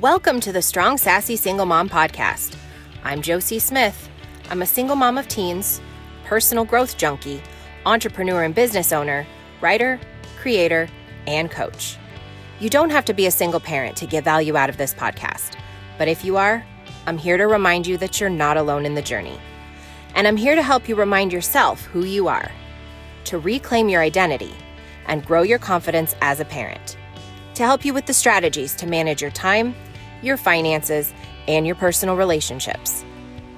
Welcome to the Strong Sassy Single Mom Podcast. I'm Josie Smith. I'm a single mom of teens, personal growth junkie, entrepreneur and business owner, writer, creator, and coach. You don't have to be a single parent to get value out of this podcast, but if you are, I'm here to remind you that you're not alone in the journey. And I'm here to help you remind yourself who you are, to reclaim your identity, and grow your confidence as a parent, to help you with the strategies to manage your time your finances, and your personal relationships.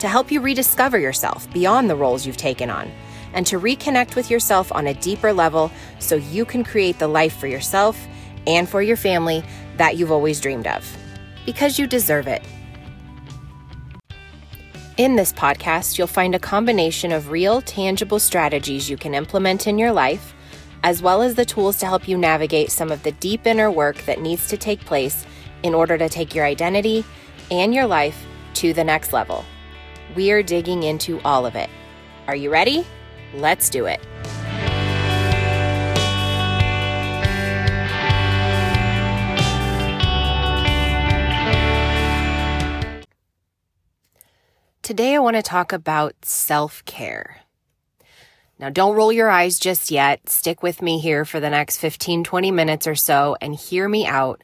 To help you rediscover yourself beyond the roles you've taken on, and to reconnect with yourself on a deeper level so you can create the life for yourself and for your family that you've always dreamed of. Because you deserve it. In this podcast, you'll find a combination of real, tangible strategies you can implement in your life, as well as the tools to help you navigate some of the deep inner work that needs to take place in order to take your identity and your life to the next level. We are digging into all of it. Are you ready? Let's do it. Today, I want to talk about self care. Now, don't roll your eyes just yet. Stick with me here for the next 15, 20 minutes or so and hear me out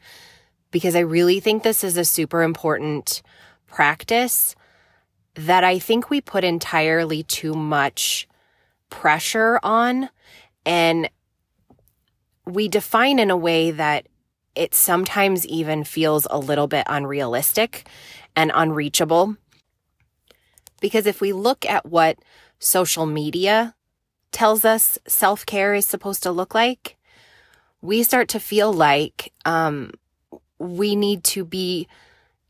because I really think this is a super important practice that I think we put entirely too much pressure on and we define in a way that it sometimes even feels a little bit unrealistic and unreachable. Because if we look at what social media tells us self care is supposed to look like, we start to feel like um, we need to be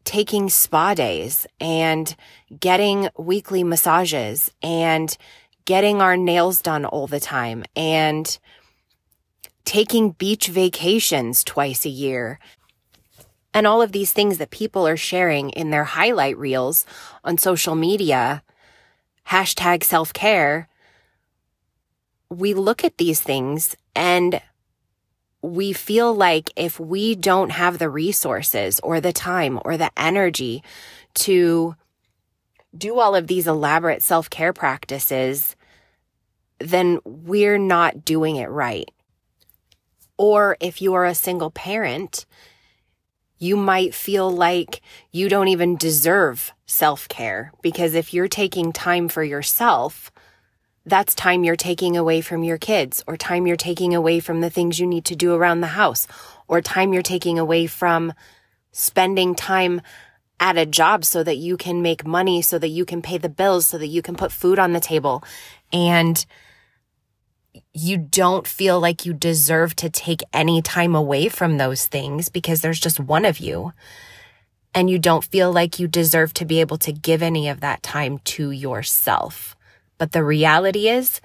taking spa days and getting weekly massages and getting our nails done all the time and taking beach vacations twice a year. And all of these things that people are sharing in their highlight reels on social media, hashtag self care. We look at these things and we feel like if we don't have the resources or the time or the energy to do all of these elaborate self care practices, then we're not doing it right. Or if you are a single parent, you might feel like you don't even deserve self care because if you're taking time for yourself, that's time you're taking away from your kids or time you're taking away from the things you need to do around the house or time you're taking away from spending time at a job so that you can make money, so that you can pay the bills, so that you can put food on the table. And you don't feel like you deserve to take any time away from those things because there's just one of you. And you don't feel like you deserve to be able to give any of that time to yourself. But the reality is,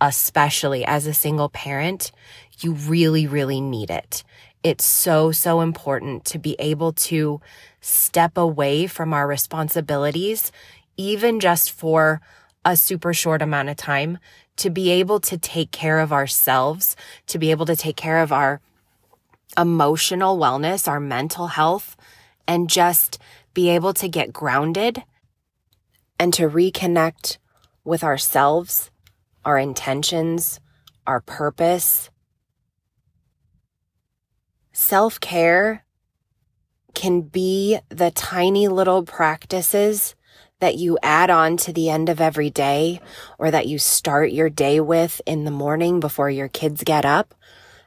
especially as a single parent, you really, really need it. It's so, so important to be able to step away from our responsibilities, even just for a super short amount of time, to be able to take care of ourselves, to be able to take care of our emotional wellness, our mental health, and just be able to get grounded and to reconnect with ourselves, our intentions, our purpose. Self care can be the tiny little practices that you add on to the end of every day or that you start your day with in the morning before your kids get up.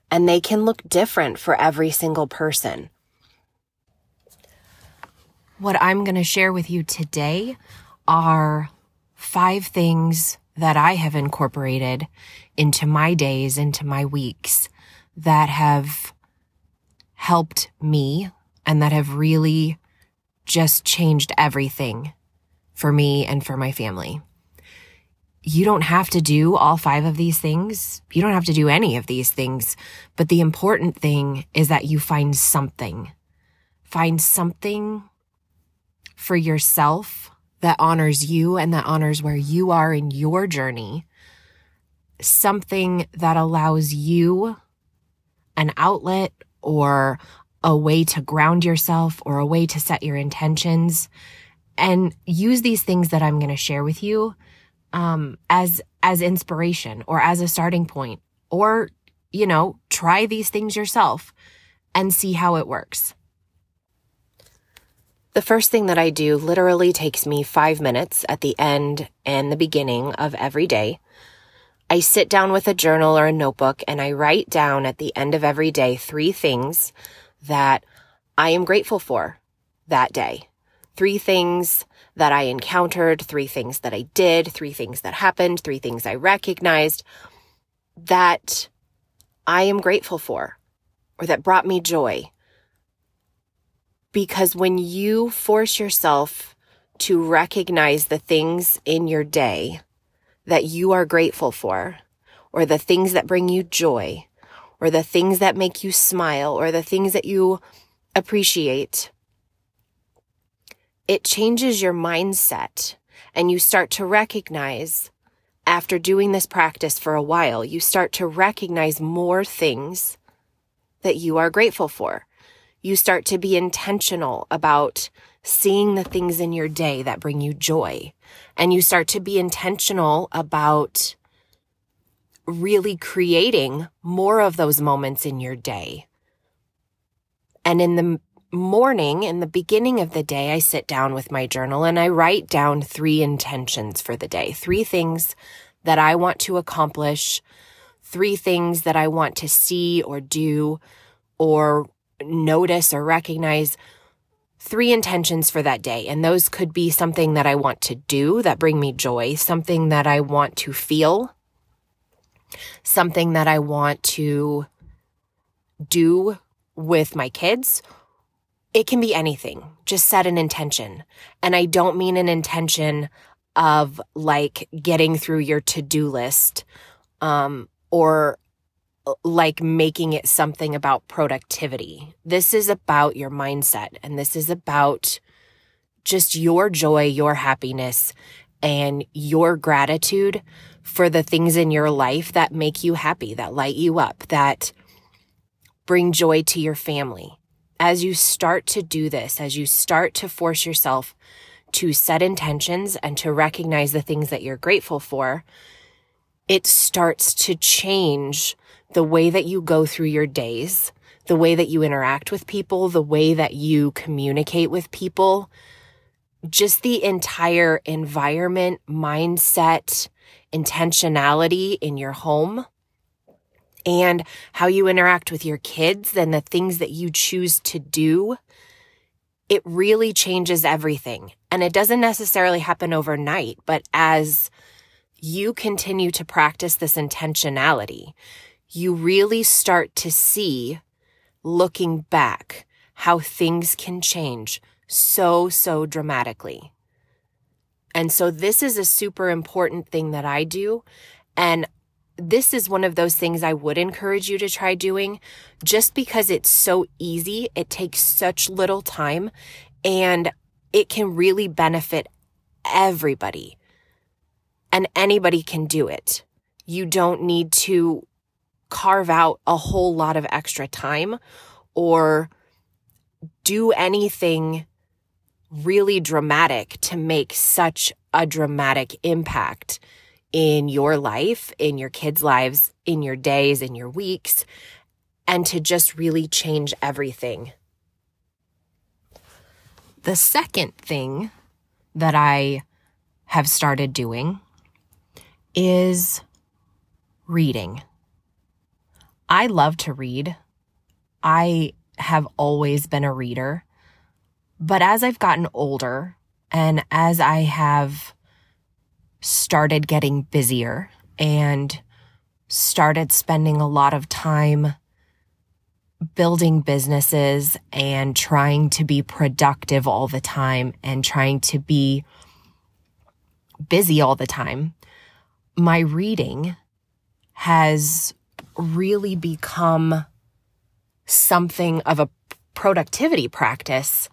And they can look different for every single person. What I'm going to share with you today are five things that I have incorporated into my days, into my weeks that have helped me and that have really just changed everything for me and for my family. You don't have to do all five of these things. You don't have to do any of these things. But the important thing is that you find something. Find something for yourself that honors you and that honors where you are in your journey. Something that allows you an outlet or a way to ground yourself or a way to set your intentions and use these things that I'm going to share with you um, as as inspiration or as a starting point or you know try these things yourself and see how it works. The first thing that I do literally takes me five minutes at the end and the beginning of every day. I sit down with a journal or a notebook and I write down at the end of every day three things that I am grateful for that day. Three things that I encountered, three things that I did, three things that happened, three things I recognized that I am grateful for or that brought me joy because when you force yourself to recognize the things in your day that you are grateful for, or the things that bring you joy, or the things that make you smile, or the things that you appreciate, it changes your mindset and you start to recognize after doing this practice for a while, you start to recognize more things that you are grateful for you start to be intentional about seeing the things in your day that bring you joy. And you start to be intentional about really creating more of those moments in your day. And in the morning, in the beginning of the day, I sit down with my journal and I write down three intentions for the day, three things that I want to accomplish, three things that I want to see or do or notice or recognize three intentions for that day. And those could be something that I want to do that bring me joy, something that I want to feel, something that I want to do with my kids. It can be anything. Just set an intention. And I don't mean an intention of like getting through your to-do list um, or Uh, like making it something about productivity. This is about your mindset and this is about just your joy, your happiness, and your gratitude for the things in your life that make you happy, that light you up, that bring joy to your family. As you start to do this, as you start to force yourself to set intentions and to recognize the things that you're grateful for, it starts to change the way that you go through your days, the way that you interact with people, the way that you communicate with people, just the entire environment, mindset, intentionality in your home and how you interact with your kids and the things that you choose to do. It really changes everything. And it doesn't necessarily happen overnight, but as you continue to practice this intentionality, you really start to see, looking back, how things can change so, so dramatically. And so this is a super important thing that I do. And this is one of those things I would encourage you to try doing just because it's so easy. It takes such little time and it can really benefit everybody and anybody can do it. You don't need to carve out a whole lot of extra time or do anything really dramatic to make such a dramatic impact in your life, in your kids' lives, in your days, in your weeks, and to just really change everything. The second thing that I have started doing is reading. I love to read. I have always been a reader. But as I've gotten older and as I have started getting busier and started spending a lot of time building businesses and trying to be productive all the time and trying to be busy all the time, my reading has really become something of a productivity practice,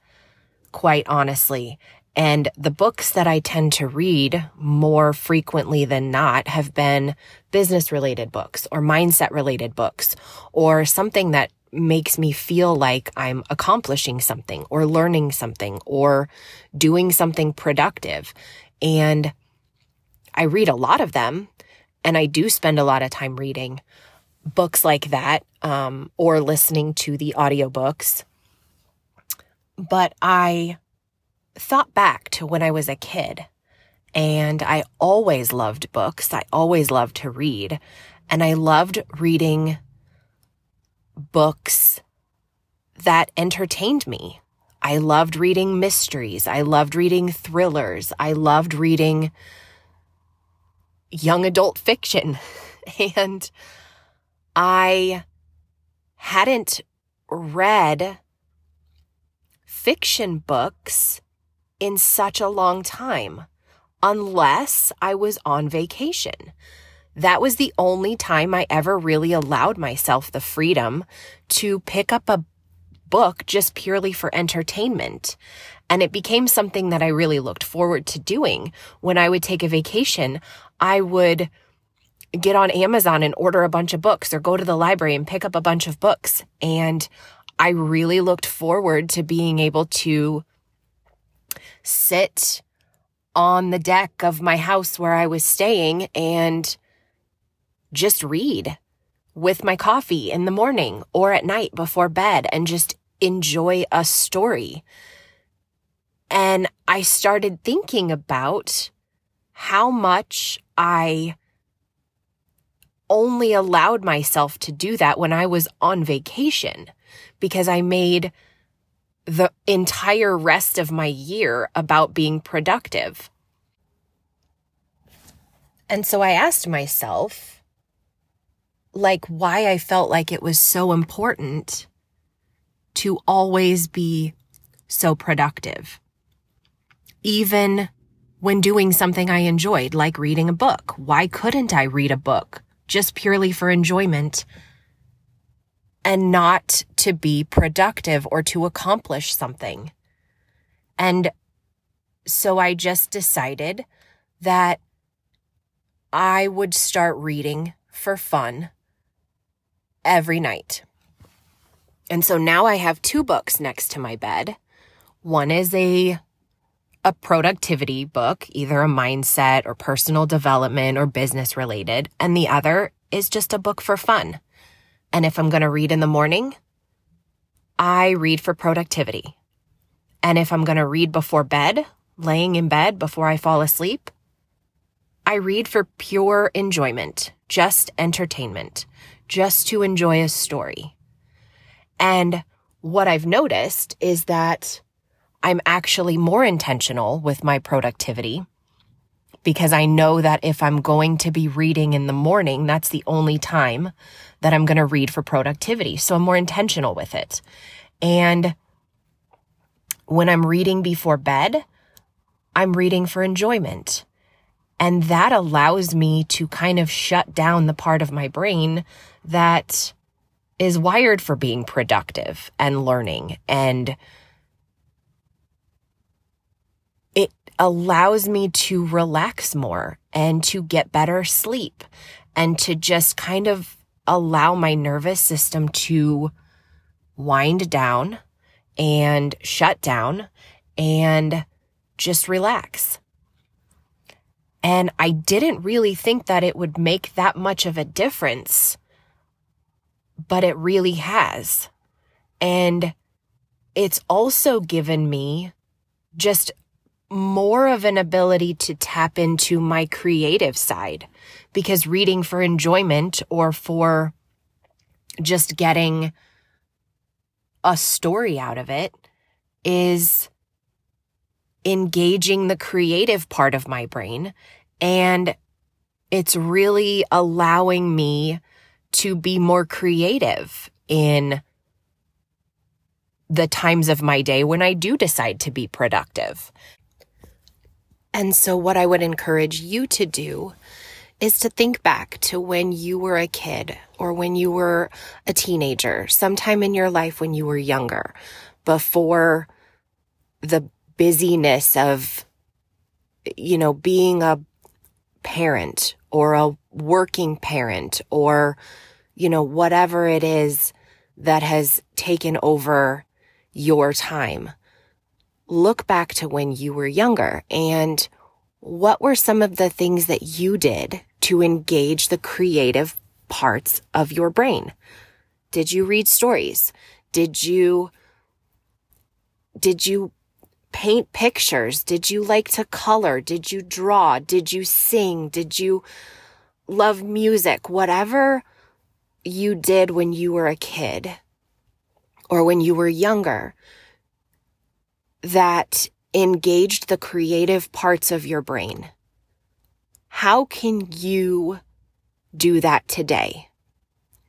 quite honestly. And the books that I tend to read more frequently than not have been business related books or mindset related books or something that makes me feel like I'm accomplishing something or learning something or doing something productive. And I read a lot of them and I do spend a lot of time reading books like that um, or listening to the audiobooks. But I thought back to when I was a kid and I always loved books. I always loved to read and I loved reading books that entertained me. I loved reading mysteries. I loved reading thrillers. I loved reading young adult fiction. And I hadn't read fiction books in such a long time, unless I was on vacation. That was the only time I ever really allowed myself the freedom to pick up a book just purely for entertainment. And it became something that I really looked forward to doing. When I would take a vacation, I would get on Amazon and order a bunch of books or go to the library and pick up a bunch of books. And I really looked forward to being able to sit on the deck of my house where I was staying and just read with my coffee in the morning or at night before bed and just enjoy a story. And I started thinking about how much I only allowed myself to do that when I was on vacation because I made the entire rest of my year about being productive. And so I asked myself, like why I felt like it was so important to always be so productive. Even when doing something I enjoyed, like reading a book. Why couldn't I read a book just purely for enjoyment and not to be productive or to accomplish something? And so I just decided that I would start reading for fun every night. And so now I have two books next to my bed. One is a a productivity book, either a mindset or personal development or business related, and the other is just a book for fun. And if I'm going to read in the morning, I read for productivity. And if I'm going to read before bed, laying in bed before I fall asleep, I read for pure enjoyment, just entertainment, just to enjoy a story. And what I've noticed is that I'm actually more intentional with my productivity because I know that if I'm going to be reading in the morning, that's the only time that I'm going to read for productivity. So I'm more intentional with it. And when I'm reading before bed, I'm reading for enjoyment. And that allows me to kind of shut down the part of my brain that is wired for being productive and learning. And it allows me to relax more and to get better sleep and to just kind of allow my nervous system to wind down and shut down and just relax. And I didn't really think that it would make that much of a difference, but it really has. And it's also given me just more of an ability to tap into my creative side because reading for enjoyment or for just getting a story out of it is engaging the creative part of my brain. And it's really allowing me to be more creative in the times of my day when I do decide to be productive. And so, what I would encourage you to do is to think back to when you were a kid or when you were a teenager, sometime in your life when you were younger, before the busyness of, you know, being a parent or a working parent or, you know, whatever it is that has taken over your time. Look back to when you were younger and what were some of the things that you did to engage the creative parts of your brain? Did you read stories? Did you, did you paint pictures? Did you like to color? Did you draw? Did you sing? Did you love music? Whatever you did when you were a kid or when you were younger that engaged the creative parts of your brain. How can you do that today?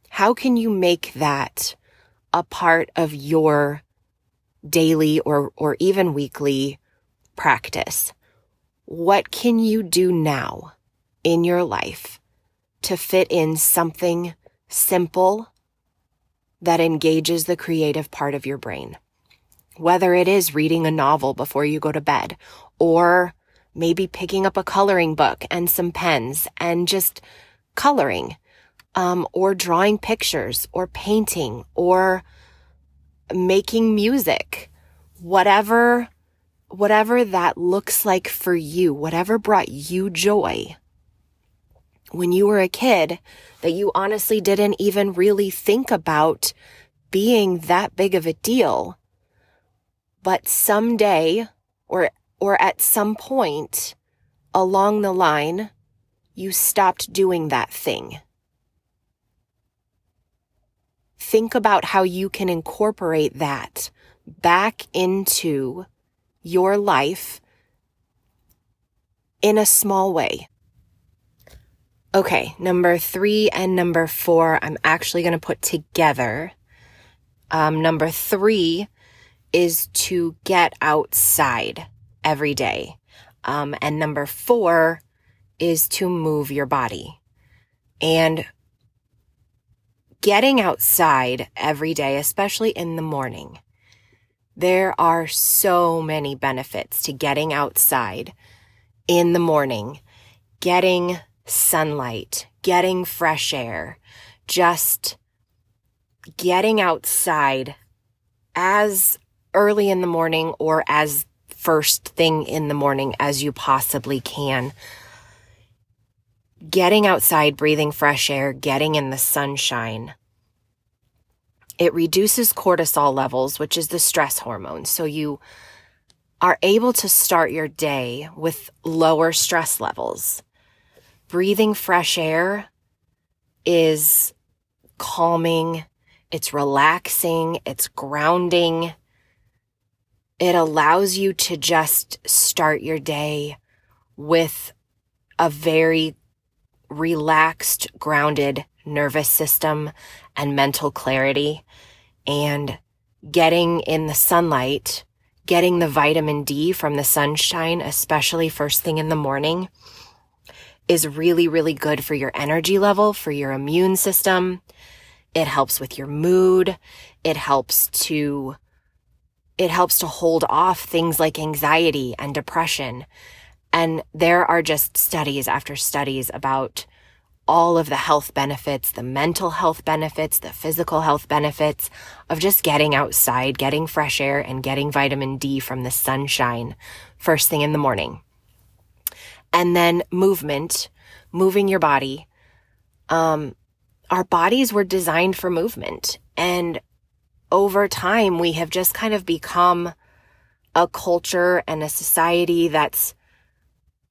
How can you make that a part of your daily or, or even weekly practice? What can you do now in your life to fit in something simple that engages the creative part of your brain? Whether it is reading a novel before you go to bed or maybe picking up a coloring book and some pens and just coloring, um, or drawing pictures or painting or making music, whatever, whatever that looks like for you, whatever brought you joy when you were a kid that you honestly didn't even really think about being that big of a deal. But someday or, or at some point along the line, you stopped doing that thing. Think about how you can incorporate that back into your life in a small way. Okay, number three and number four, I'm actually going to put together. Um, number three is to get outside every day. Um, and number four is to move your body. And getting outside every day, especially in the morning, there are so many benefits to getting outside in the morning, getting sunlight, getting fresh air, just getting outside as early in the morning or as first thing in the morning as you possibly can. Getting outside, breathing fresh air, getting in the sunshine. It reduces cortisol levels, which is the stress hormone. So you are able to start your day with lower stress levels breathing fresh air is calming, it's relaxing, it's grounding. It allows you to just start your day with a very relaxed, grounded nervous system and mental clarity. And getting in the sunlight, getting the vitamin D from the sunshine, especially first thing in the morning, is really, really good for your energy level, for your immune system. It helps with your mood. It helps to, it helps to hold off things like anxiety and depression. And there are just studies after studies about all of the health benefits, the mental health benefits, the physical health benefits of just getting outside, getting fresh air and getting vitamin D from the sunshine first thing in the morning and then movement, moving your body. Um, our bodies were designed for movement. And over time, we have just kind of become a culture and a society that's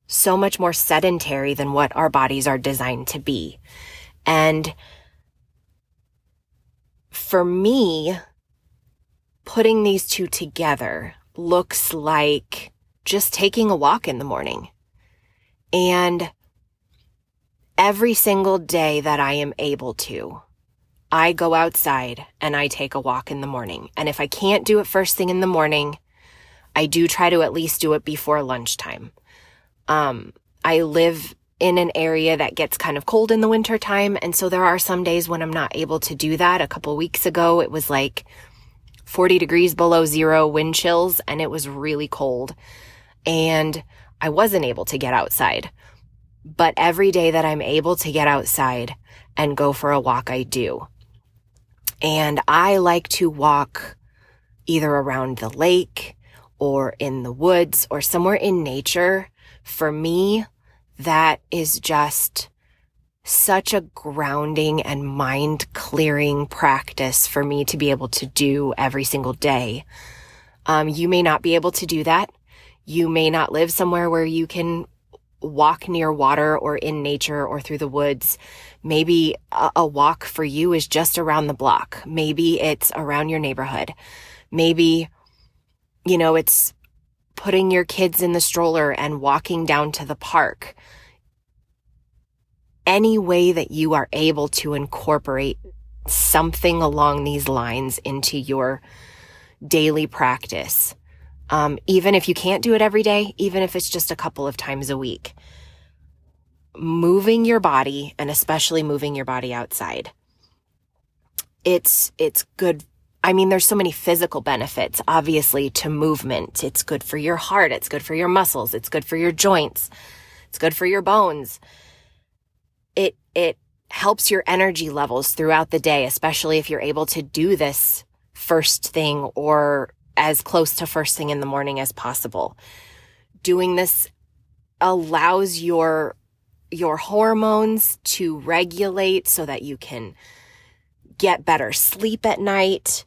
so much more sedentary than what our bodies are designed to be. And for me, putting these two together looks like just taking a walk in the morning. And every single day that I am able to, I go outside and I take a walk in the morning. And if I can't do it first thing in the morning, I do try to at least do it before lunchtime. Um, I live in an area that gets kind of cold in the winter time. And so there are some days when I'm not able to do that. A couple weeks ago, it was like 40 degrees below zero wind chills and it was really cold. And I wasn't able to get outside. But every day that I'm able to get outside and go for a walk, I do. And I like to walk either around the lake or in the woods or somewhere in nature. For me, that is just such a grounding and mind clearing practice for me to be able to do every single day. Um, you may not be able to do that. You may not live somewhere where you can walk near water or in nature or through the woods. Maybe a, a walk for you is just around the block. Maybe it's around your neighborhood. Maybe, you know, it's putting your kids in the stroller and walking down to the park. Any way that you are able to incorporate something along these lines into your daily practice um, even if you can't do it every day, even if it's just a couple of times a week. Moving your body and especially moving your body outside. It's, it's good. I mean, there's so many physical benefits, obviously, to movement. It's good for your heart. It's good for your muscles. It's good for your joints. It's good for your bones. It, it helps your energy levels throughout the day, especially if you're able to do this first thing or as close to first thing in the morning as possible. Doing this allows your your hormones to regulate so that you can get better sleep at night.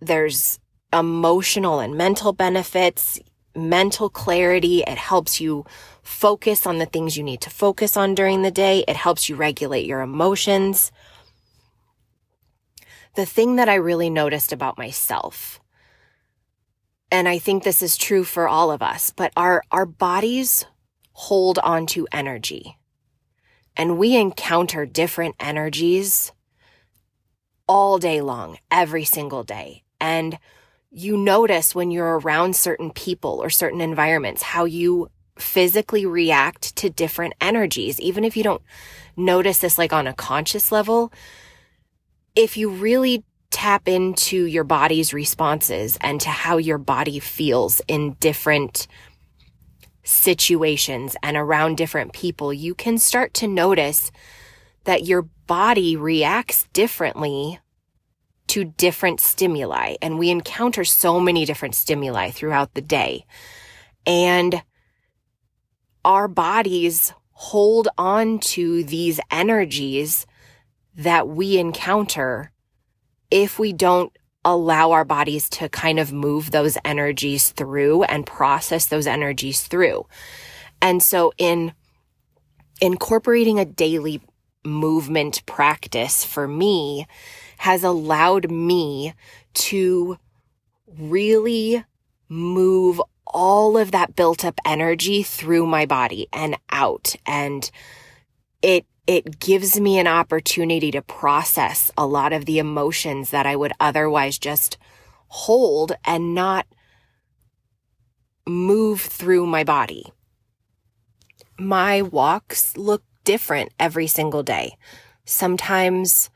There's emotional and mental benefits, mental clarity. It helps you focus on the things you need to focus on during the day. It helps you regulate your emotions. The thing that I really noticed about myself and I think this is true for all of us, but our, our bodies hold on to energy and we encounter different energies all day long, every single day. And you notice when you're around certain people or certain environments, how you physically react to different energies. Even if you don't notice this like on a conscious level, if you really tap into your body's responses and to how your body feels in different situations and around different people, you can start to notice that your body reacts differently to different stimuli. And we encounter so many different stimuli throughout the day. And our bodies hold on to these energies that we encounter if we don't allow our bodies to kind of move those energies through and process those energies through. And so in incorporating a daily movement practice for me has allowed me to really move all of that built up energy through my body and out. And it it gives me an opportunity to process a lot of the emotions that I would otherwise just hold and not move through my body. My walks look different every single day. Sometimes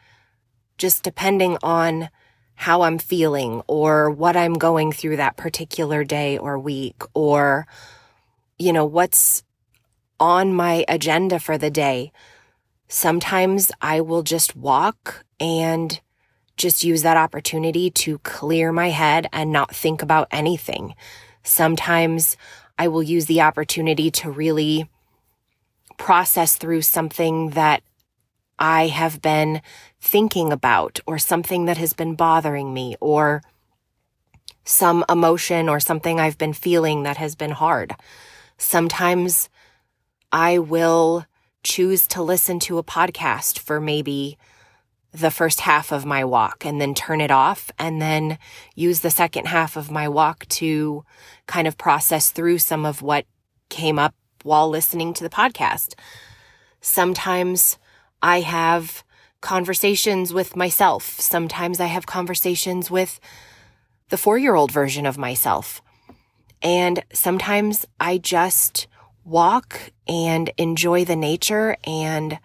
just depending on how I'm feeling or what I'm going through that particular day or week or, you know, what's on my agenda for the day. Sometimes I will just walk and just use that opportunity to clear my head and not think about anything. Sometimes I will use the opportunity to really process through something that I have been thinking about or something that has been bothering me or some emotion or something I've been feeling that has been hard. Sometimes I will choose to listen to a podcast for maybe the first half of my walk and then turn it off and then use the second half of my walk to kind of process through some of what came up while listening to the podcast. Sometimes I have conversations with myself. Sometimes I have conversations with the four year old version of myself. And sometimes I just walk and enjoy the nature and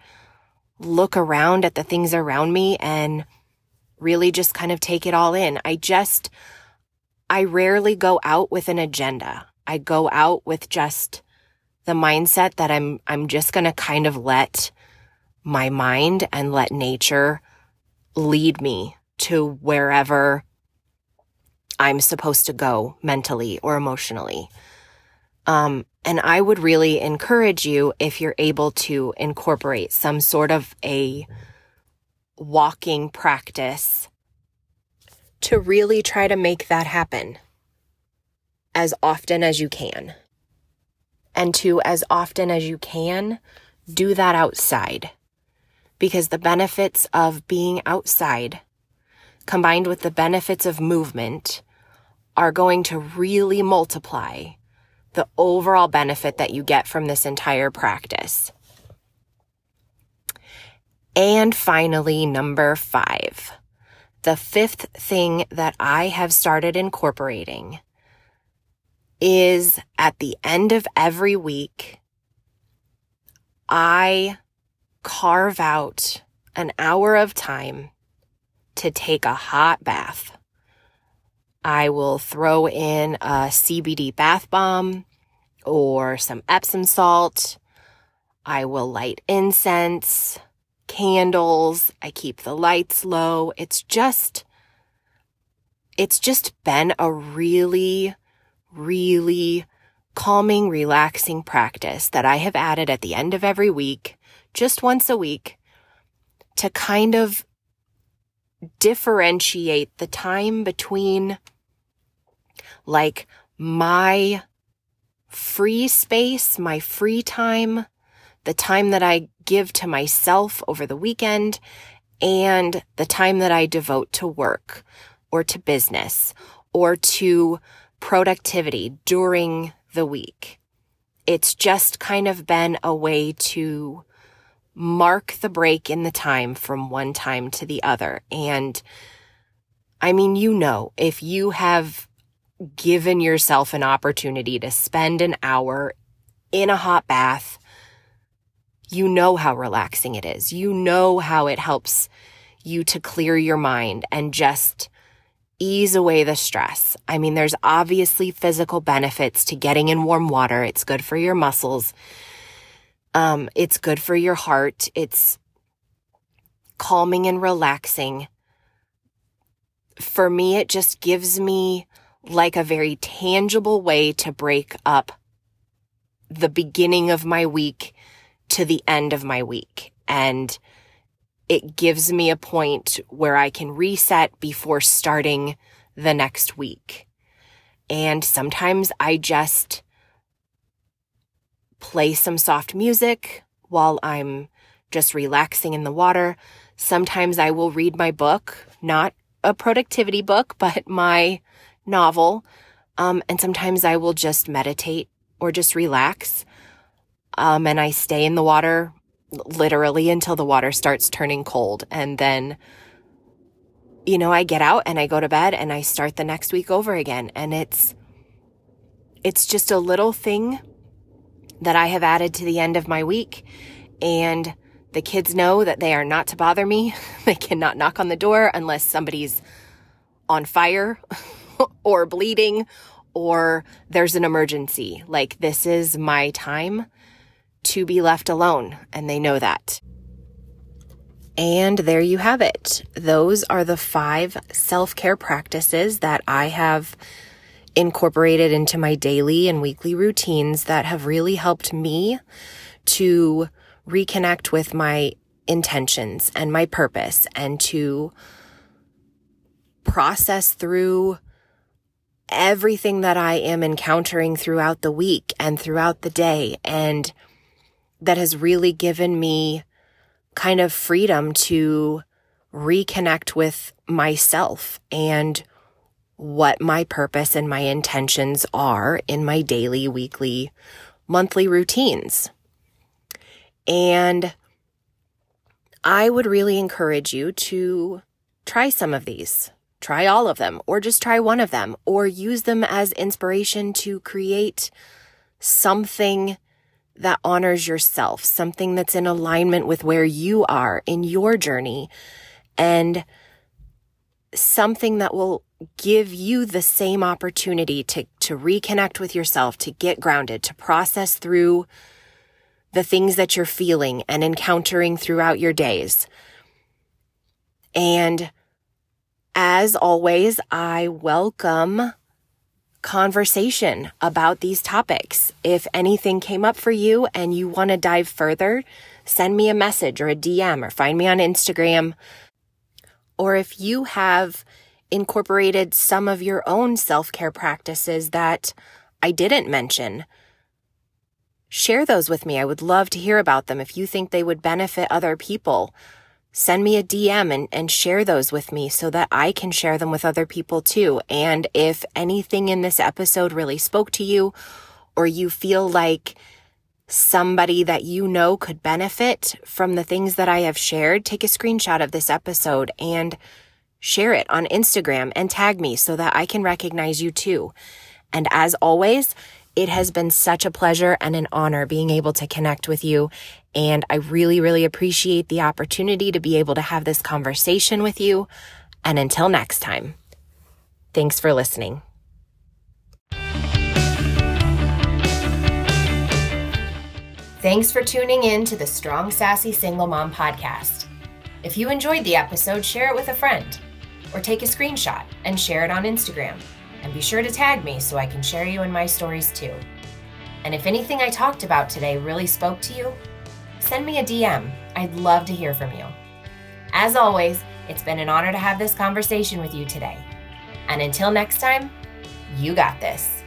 look around at the things around me and really just kind of take it all in. I just, I rarely go out with an agenda. I go out with just the mindset that I'm, I'm just going to kind of let my mind and let nature lead me to wherever I'm supposed to go mentally or emotionally. Um, and I would really encourage you if you're able to incorporate some sort of a walking practice to really try to make that happen as often as you can. And to as often as you can, do that outside. Because the benefits of being outside combined with the benefits of movement are going to really multiply the overall benefit that you get from this entire practice. And finally, number five, the fifth thing that I have started incorporating is at the end of every week, I carve out an hour of time to take a hot bath. I will throw in a CBD bath bomb or some Epsom salt. I will light incense, candles. I keep the lights low. It's just, it's just been a really, really calming, relaxing practice that I have added at the end of every week, just once a week, to kind of differentiate the time between like my free space, my free time, the time that I give to myself over the weekend, and the time that I devote to work or to business or to productivity during the week. It's just kind of been a way to mark the break in the time from one time to the other. And I mean, you know, if you have given yourself an opportunity to spend an hour in a hot bath, you know how relaxing it is. You know how it helps you to clear your mind and just ease away the stress. I mean, there's obviously physical benefits to getting in warm water. It's good for your muscles. Um, it's good for your heart. It's calming and relaxing. For me, it just gives me like a very tangible way to break up the beginning of my week to the end of my week. And it gives me a point where I can reset before starting the next week. And sometimes I just play some soft music while I'm just relaxing in the water. Sometimes I will read my book, not a productivity book, but my novel. Um, and sometimes I will just meditate or just relax. Um, and I stay in the water literally until the water starts turning cold. And then, you know, I get out and I go to bed and I start the next week over again. And it's, it's just a little thing that I have added to the end of my week. And the kids know that they are not to bother me. they cannot knock on the door unless somebody's on fire or bleeding or there's an emergency. Like this is my time to be left alone and they know that. And there you have it. Those are the five self care practices that I have incorporated into my daily and weekly routines that have really helped me to reconnect with my intentions and my purpose and to process through everything that I am encountering throughout the week and throughout the day. And that has really given me kind of freedom to reconnect with myself and what my purpose and my intentions are in my daily, weekly, monthly routines. And I would really encourage you to try some of these try all of them or just try one of them or use them as inspiration to create something that honors yourself, something that's in alignment with where you are in your journey and something that will give you the same opportunity to, to reconnect with yourself, to get grounded, to process through the things that you're feeling and encountering throughout your days. And As always, I welcome conversation about these topics. If anything came up for you and you want to dive further, send me a message or a DM or find me on Instagram. Or if you have incorporated some of your own self care practices that I didn't mention, share those with me. I would love to hear about them if you think they would benefit other people send me a DM and, and share those with me so that I can share them with other people too. And if anything in this episode really spoke to you, or you feel like somebody that you know could benefit from the things that I have shared, take a screenshot of this episode and share it on Instagram and tag me so that I can recognize you too. And as always, it has been such a pleasure and an honor being able to connect with you. And I really, really appreciate the opportunity to be able to have this conversation with you. And until next time, thanks for listening. Thanks for tuning in to the Strong Sassy Single Mom podcast. If you enjoyed the episode, share it with a friend or take a screenshot and share it on Instagram. And be sure to tag me so I can share you in my stories too. And if anything I talked about today really spoke to you, send me a DM. I'd love to hear from you. As always, it's been an honor to have this conversation with you today. And until next time, you got this.